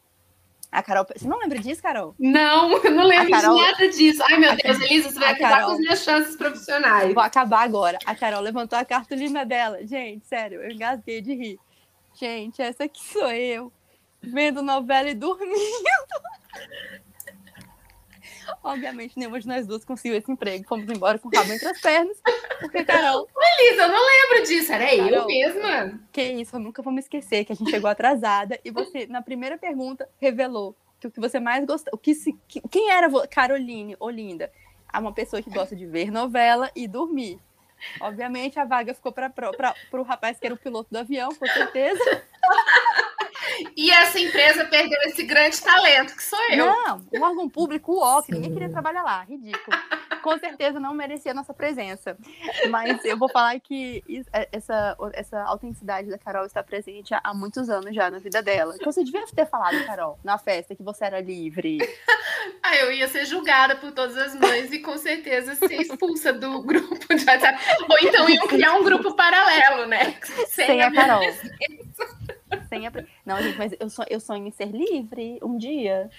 A Carol, você não lembra disso, Carol? Não, eu não lembro Carol... de nada disso. Ai, meu Deus, Elisa, você vai acabar Carol... com as minhas chances profissionais. Vou acabar agora. A Carol levantou a cartolina dela. Gente, sério, eu engasguei de rir. Gente, essa aqui sou eu, vendo novela e dormindo. Obviamente, nenhuma de nós duas conseguiu esse emprego. Fomos embora com o rabo entre as pernas. Porque, Carol. Elisa, eu não lembro disso. Era Carol, eu mesma. Que isso, eu nunca vou me esquecer que a gente chegou atrasada e você, na primeira pergunta, revelou que o que você mais gostou. O que se, que, quem era Caroline Olinda? É uma pessoa que gosta de ver novela e dormir. Obviamente, a vaga ficou para o rapaz que era o piloto do avião, com certeza. E essa empresa perdeu esse grande talento, que sou eu. Não, o órgão público, o OC, ninguém queria trabalhar lá, ridículo. Com certeza não merecia a nossa presença. Mas eu vou falar que é, essa, essa autenticidade da Carol está presente há muitos anos já na vida dela. Então você devia ter falado, Carol, na festa, que você era livre. Ah, eu ia ser julgada por todas as mães e com certeza ser expulsa do grupo de WhatsApp. Ou então iam criar um grupo paralelo, né? Sem, Sem a Carol. Sem a... Não, gente, mas eu, sonho, eu sonho em ser livre um dia.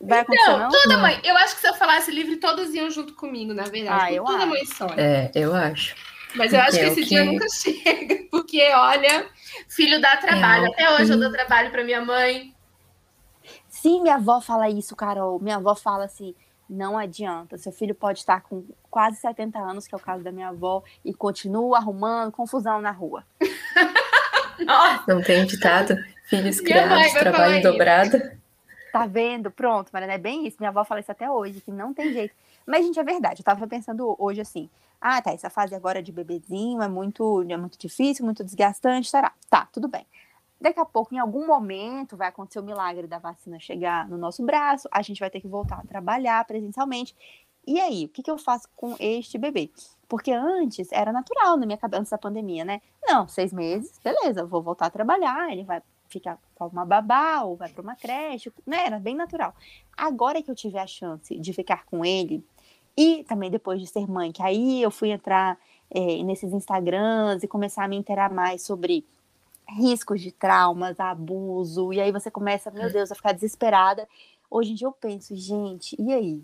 Vai acontecer, não? Toda mãe. Eu acho que se eu falasse livre, todas iam junto comigo, na verdade. Ah, eu toda acho. mãe sonha. É, eu acho. Mas eu acho que esse que... dia nunca chega. Porque, olha, filho dá trabalho. É, Até hoje eu dou trabalho para minha mãe. Sim, minha avó fala isso, Carol. Minha avó fala assim: não adianta. Seu filho pode estar com quase 70 anos, que é o caso da minha avó, e continua arrumando confusão na rua. Não tem ditado? Filhos criados, trabalho dobrado. Tá vendo? Pronto, Mariana, é bem isso. Minha avó fala isso até hoje, que não tem jeito. Mas, gente, é verdade. Eu tava pensando hoje assim. Ah, tá, essa fase agora de bebezinho é muito, é muito difícil, muito desgastante, será? Tá, tudo bem. Daqui a pouco, em algum momento, vai acontecer o milagre da vacina chegar no nosso braço, a gente vai ter que voltar a trabalhar presencialmente. E aí, o que, que eu faço com este bebê? Porque antes era natural na minha cabeça, antes da pandemia, né? Não, seis meses, beleza, vou voltar a trabalhar, ele vai ficar com uma babá ou vai para uma creche, né? Era bem natural. Agora que eu tive a chance de ficar com ele, e também depois de ser mãe, que aí eu fui entrar é, nesses Instagrams e começar a me interar mais sobre riscos de traumas, abuso, e aí você começa, meu Deus, a ficar desesperada. Hoje em dia eu penso, gente, e aí?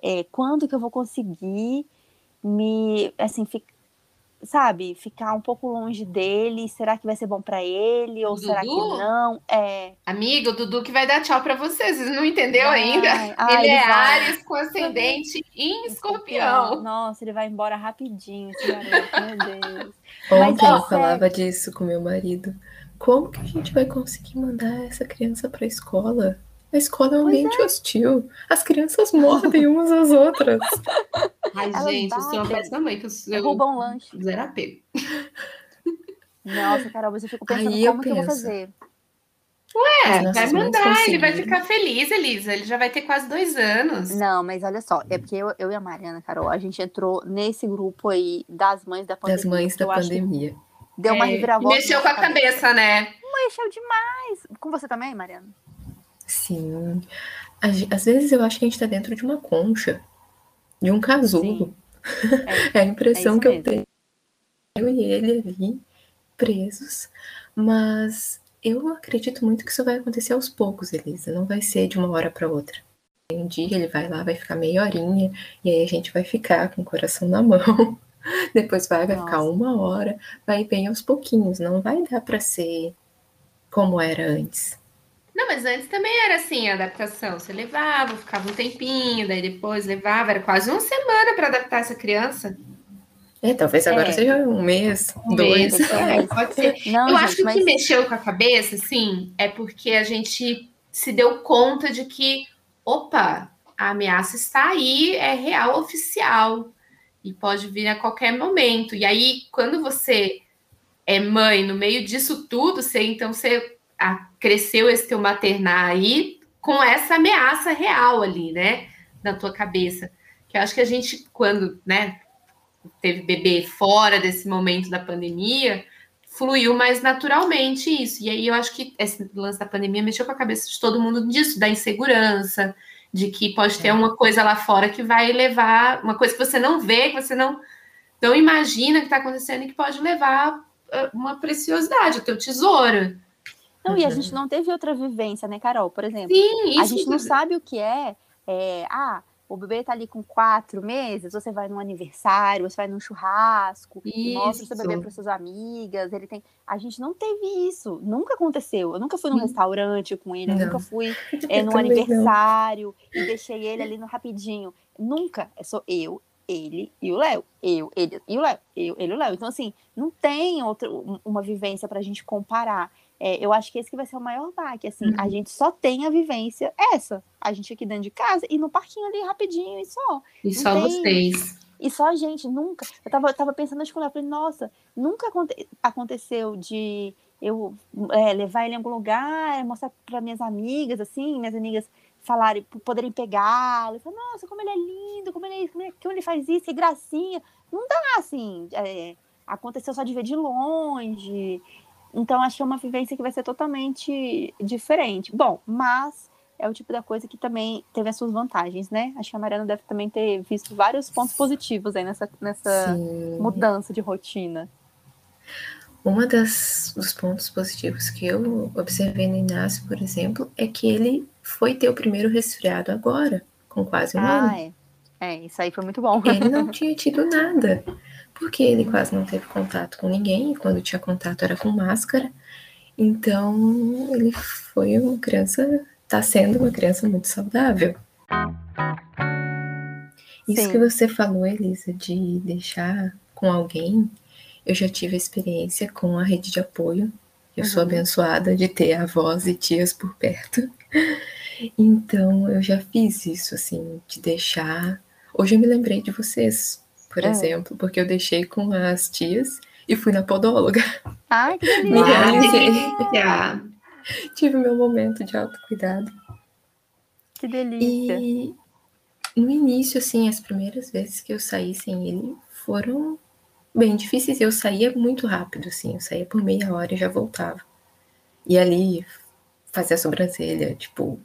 É, quando que eu vou conseguir me, assim, fi, sabe, ficar um pouco longe dele. Será que vai ser bom para ele ou Dudu? será que não? É. Amigo, o Dudu que vai dar tchau para vocês. Vocês não entendeu vai. ainda? Ah, ele, ele, é vai. Ares com ascendente em escorpião. Nossa, ele vai embora rapidinho, esse garoto, meu Deus. Ontem Mas, eu falava disso com meu marido. Como que a gente vai conseguir mandar essa criança para a escola? A escola é um ambiente é. hostil. As crianças mordem umas às outras. Ai, Elas gente, batem. eu sou uma péssima mãe, que eu, eu roubam lanche. Zero apego. Nossa, Carol, você fica pensando Aí como eu, que eu vou fazer. Ué, vai mandar, ele vai ficar feliz, Elisa. Ele já vai ter quase dois anos. Não, mas olha só, é porque eu, eu e a Mariana, Carol, a gente entrou nesse grupo aí das mães da pandemia. Das mães da pandemia. Deu uma é, reviravolta. Mexeu com a cabeça, cabeça, né? Mexeu demais. Com você também, Mariana? Sim. Às vezes eu acho que a gente está dentro de uma concha, de um casulo. É, é, a impressão é que eu tenho. Eu e ele ali, presos. Mas eu acredito muito que isso vai acontecer aos poucos, Elisa. Não vai ser de uma hora para outra. Um dia ele vai lá, vai ficar meia horinha, e aí a gente vai ficar com o coração na mão. Depois vai, vai ficar uma hora, vai bem aos pouquinhos. Não vai dar para ser como era antes. Não, mas antes também era assim a adaptação. Você levava, ficava um tempinho, daí depois levava, era quase uma semana para adaptar essa criança. É, talvez agora é. seja um mês, um dois. Mês, é, pode ser. Não, Eu gente, acho que mas... o que mexeu com a cabeça, sim, é porque a gente se deu conta de que, opa, a ameaça está aí, é real, oficial, e pode vir a qualquer momento. E aí, quando você é mãe no meio disso tudo, você então você a, cresceu esse teu maternar aí com essa ameaça real ali, né, na tua cabeça. Que eu acho que a gente, quando, né, teve bebê fora desse momento da pandemia, fluiu mais naturalmente isso. E aí eu acho que esse lance da pandemia mexeu com a cabeça de todo mundo disso, da insegurança, de que pode ter é. uma coisa lá fora que vai levar, uma coisa que você não vê, que você não Então imagina que está acontecendo e que pode levar ah, uma preciosidade, o teu tesouro. Não, uhum. e a gente não teve outra vivência, né, Carol? Por exemplo, Sim, a gente não sabe o que é, é ah, o bebê tá ali com quatro meses, você vai num aniversário, você vai num churrasco, mostra o seu bebê para suas amigas, ele tem. A gente não teve isso, nunca aconteceu. Eu nunca fui num restaurante com ele, eu nunca fui é, num aniversário não. e deixei ele ali no rapidinho. Nunca. É só eu, ele e o Léo. Eu, ele e o Léo. Eu, ele e o Léo. Então, assim, não tem outra, uma vivência pra gente comparar. É, eu acho que esse que vai ser o maior baque, assim, uhum. a gente só tem a vivência essa, a gente aqui dentro de casa e no parquinho ali rapidinho e só. E só tem... vocês. E só a gente, nunca. Eu tava, eu tava pensando na eu falei, nossa, nunca aconte... aconteceu de eu é, levar ele em algum lugar, mostrar para minhas amigas, assim, minhas amigas falarem, poderem pegá-lo, e falar, nossa, como ele é lindo, como ele é isso, como ele, como ele faz isso, que gracinha. Não dá, assim, é, aconteceu só de ver de longe, então, acho que é uma vivência que vai ser totalmente diferente. Bom, mas é o tipo da coisa que também teve as suas vantagens, né? Acho que a Mariana deve também ter visto vários pontos positivos aí nessa, nessa mudança de rotina. Uma das dos pontos positivos que eu observei no Inácio, por exemplo, é que ele foi ter o primeiro resfriado agora, com quase um ah, ano. É. é, isso aí foi muito bom. Ele não tinha tido nada porque ele quase não teve contato com ninguém, quando tinha contato era com máscara. Então, ele foi uma criança, está sendo uma criança muito saudável. Isso Sim. que você falou, Elisa, de deixar com alguém, eu já tive experiência com a rede de apoio. Eu uhum. sou abençoada de ter avós e tias por perto. Então, eu já fiz isso, assim, de deixar. Hoje eu me lembrei de vocês, por é. exemplo, porque eu deixei com as tias e fui na podóloga. Ai, que delícia! Tive meu momento de autocuidado. Que delícia! E no início, assim, as primeiras vezes que eu saí sem ele foram bem difíceis. Eu saía muito rápido, assim, eu saía por meia hora e já voltava. E ali fazia a sobrancelha, tipo,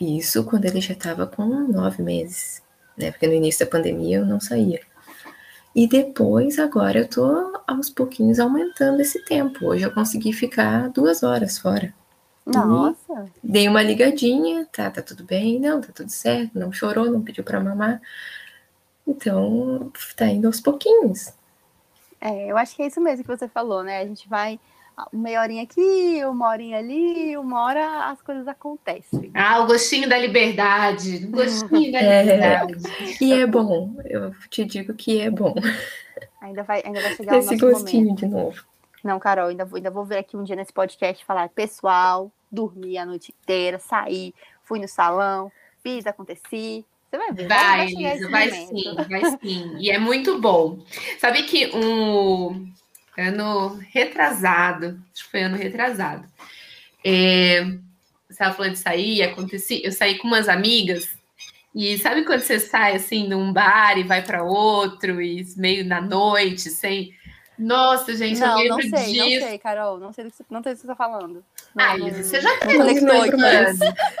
isso quando ele já estava com nove meses, né? Porque no início da pandemia eu não saía. E depois, agora eu tô aos pouquinhos aumentando esse tempo. Hoje eu consegui ficar duas horas fora. Nossa! E dei uma ligadinha, tá, tá tudo bem, não, tá tudo certo, não chorou, não pediu para mamar. Então, tá indo aos pouquinhos. É, eu acho que é isso mesmo que você falou, né? A gente vai meia horinha aqui, uma horinha ali, uma hora as coisas acontecem. Ah, o gostinho da liberdade, o gostinho da é, liberdade. E é bom, eu te digo que é bom. Ainda vai, ainda vai chegar Esse gostinho momento. de novo. Não, Carol, ainda vou, ainda vou ver aqui um dia nesse podcast falar, pessoal, dormi a noite inteira, saí, fui no salão, fiz, aconteci. Você vai ver. Vai, Elisa, vai, vai sim, vai sim. E é muito bom. Sabe que um ano retrasado, acho que foi ano retrasado. É, você estava falando de sair, aconteci, eu saí com umas amigas, e sabe quando você sai assim num bar e vai para outro, e meio na noite, sem. Nossa, gente, não, eu lembro não sei, disso. Não sei, Carol, não sei do que você, não sei do que você está falando. ah, Isa, você já fez isso,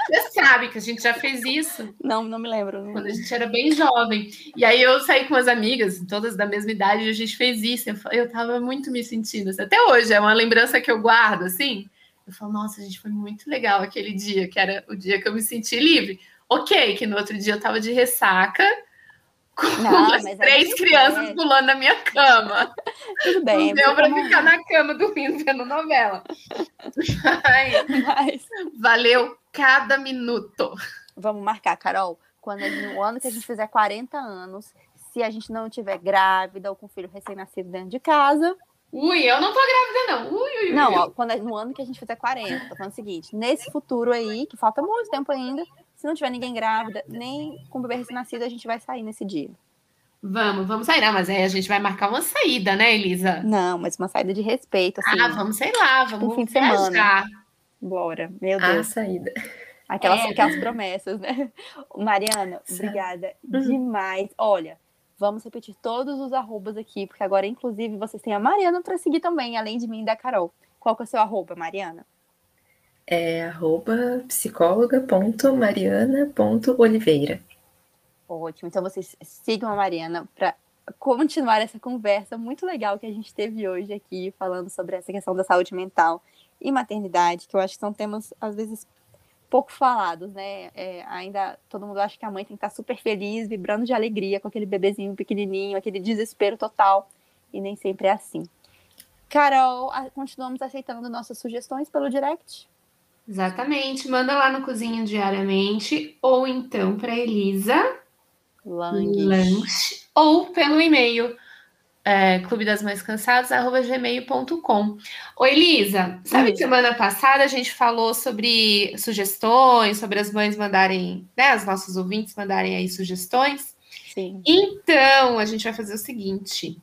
Você sabe que a gente já fez isso. Não, não me lembro. Quando a gente era bem jovem. E aí eu saí com as amigas, todas da mesma idade, e a gente fez isso. Eu, eu tava muito me sentindo. Assim, até hoje, é uma lembrança que eu guardo, assim. Eu falo, nossa, gente foi muito legal aquele dia, que era o dia que eu me senti livre. Ok, que no outro dia eu tava de ressaca, com não, as três crianças é. pulando na minha cama. Tudo bem. Não deu para ficar na cama dormindo vendo novela. Mas, valeu cada minuto. Vamos marcar, Carol. Quando no ano que a gente fizer 40 anos, se a gente não tiver grávida ou com filho recém-nascido dentro de casa. Ui, eu não tô grávida, não. Ui, ui, não, ó, quando, no ano que a gente fizer 40, tô falando o seguinte: nesse futuro aí, que falta muito tempo ainda, se não tiver ninguém grávida, nem com bebê recém-nascido, a gente vai sair nesse dia. Vamos, vamos sair. Não, mas aí a gente vai marcar uma saída, né, Elisa? Não, mas uma saída de respeito, assim. Ah, vamos, sei lá, vamos um fim de semana. Bora, meu Deus. A saída. Aquelas, é. aquelas promessas, né? Mariana, obrigada uhum. demais. Olha, vamos repetir todos os arrobas aqui, porque agora, inclusive, vocês têm a Mariana para seguir também, além de mim e da Carol. Qual que é o seu arroba, Mariana? É arroba psicóloga.mariana.oliveira. Ótimo. Então vocês sigam a Mariana para continuar essa conversa muito legal que a gente teve hoje aqui, falando sobre essa questão da saúde mental e maternidade, que eu acho que são temas, às vezes, pouco falados, né? É, ainda todo mundo acha que a mãe tem que estar super feliz, vibrando de alegria com aquele bebezinho pequenininho, aquele desespero total, e nem sempre é assim. Carol, continuamos aceitando nossas sugestões pelo direct? Exatamente, manda lá no Cozinha Diariamente, ou então para Elisa Lange, ou pelo e-mail é, clube das mães cansadas, arroba gmail.com. Oi, Elisa, sabe que semana passada a gente falou sobre sugestões, sobre as mães mandarem, né, as nossas ouvintes mandarem aí sugestões? Sim. Então, a gente vai fazer o seguinte,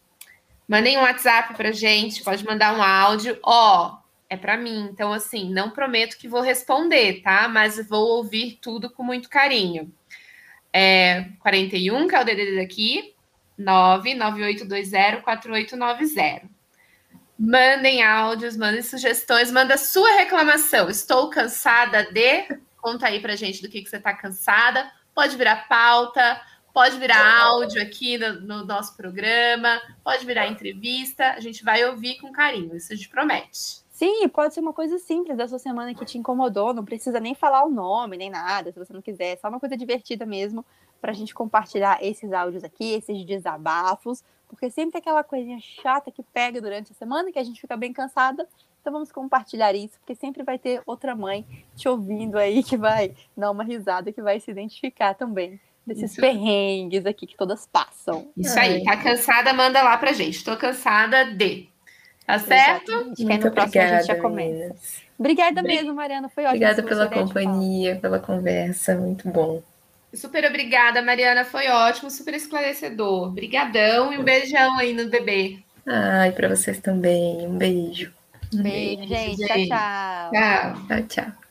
mandem um WhatsApp pra gente, pode mandar um áudio, ó, é para mim, então assim, não prometo que vou responder, tá? Mas vou ouvir tudo com muito carinho. É 41, que é o DDD daqui, 998204890. Mandem áudios, mandem sugestões, manda sua reclamação. Estou cansada de. Conta aí pra gente do que, que você está cansada. Pode virar pauta, pode virar áudio aqui no, no, nosso programa, pode virar entrevista. A gente vai ouvir com carinho, isso a gente promete. Sim, pode ser uma coisa simples da sua semana que te incomodou, não precisa nem falar o nome, nem nada, se você não quiser, só uma coisa divertida mesmo para a gente compartilhar esses áudios aqui, esses desabafos, porque sempre tem aquela coisinha chata que pega durante a semana, que a gente fica bem cansada. Então vamos compartilhar isso, porque sempre vai ter outra mãe te ouvindo aí que vai dar uma risada, que vai se identificar também desses isso. perrengues aqui que todas passam. Isso aí, tá cansada, manda lá pra gente. Tô cansada de. Tá certo? Muito no próximo obrigada, a gente já começa. Meninas. Obrigada mesmo, Mariana. Foi ótimo. Obrigada pela companhia, pela conversa. Muito bom. Super obrigada, Mariana. Foi ótimo, super esclarecedor. Obrigadão e um beijão aí no bebê. Ai, para vocês também. Um beijo. beijo, beijo gente. gente. Tchau, tchau. Tchau, tchau. tchau.